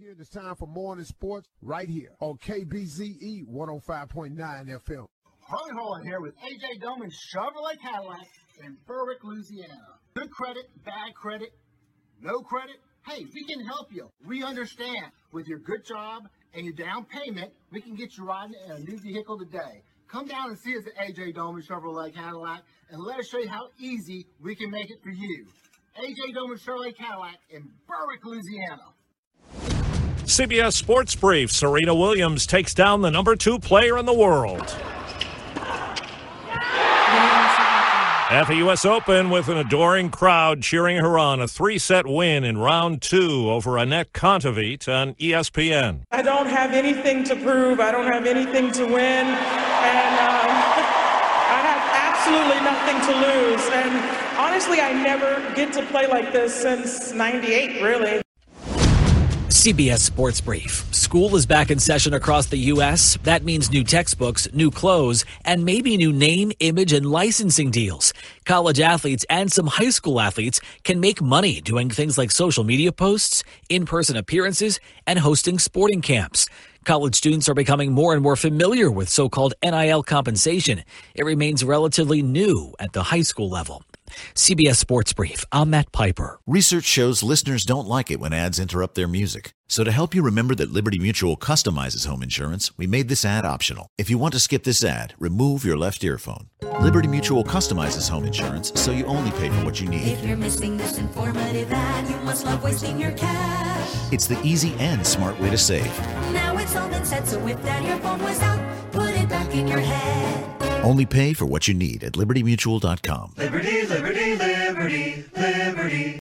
Here it's time for morning sports right here on KBZE 105.9 FM. Harley Holland here with AJ Doman Chevrolet Cadillac in Berwick, Louisiana. Good credit, bad credit, no credit. Hey, we can help you. We understand. With your good job and your down payment, we can get you riding in a new vehicle today. Come down and see us at AJ Doman Chevrolet Cadillac and let us show you how easy we can make it for you. AJ Doman Chevrolet Cadillac in Berwick, Louisiana. CBS Sports Brief Serena Williams takes down the number two player in the world. At the U.S. Open, with an adoring crowd cheering her on, a three set win in round two over Anett Kontaveit on ESPN. I don't have anything to prove, I don't have anything to win, and um, I have absolutely nothing to lose. And honestly, I never get to play like this since 98, really. CBS Sports Brief. School is back in session across the U.S. That means new textbooks, new clothes, and maybe new name, image, and licensing deals. College athletes and some high school athletes can make money doing things like social media posts, in person appearances, and hosting sporting camps. College students are becoming more and more familiar with so called NIL compensation. It remains relatively new at the high school level. CBS Sports Brief. I'm Matt Piper. Research shows listeners don't like it when ads interrupt their music. So to help you remember that Liberty Mutual customizes home insurance, we made this ad optional. If you want to skip this ad, remove your left earphone. Liberty Mutual customizes home insurance so you only pay for what you need. If you're missing this informative ad, you must love wasting your cash. It's the easy and smart way to save. Now it's all been said, so if that earphone was out, put it back in your head. Only pay for what you need at libertymutual.com. Liberty, liberty, liberty, liberty.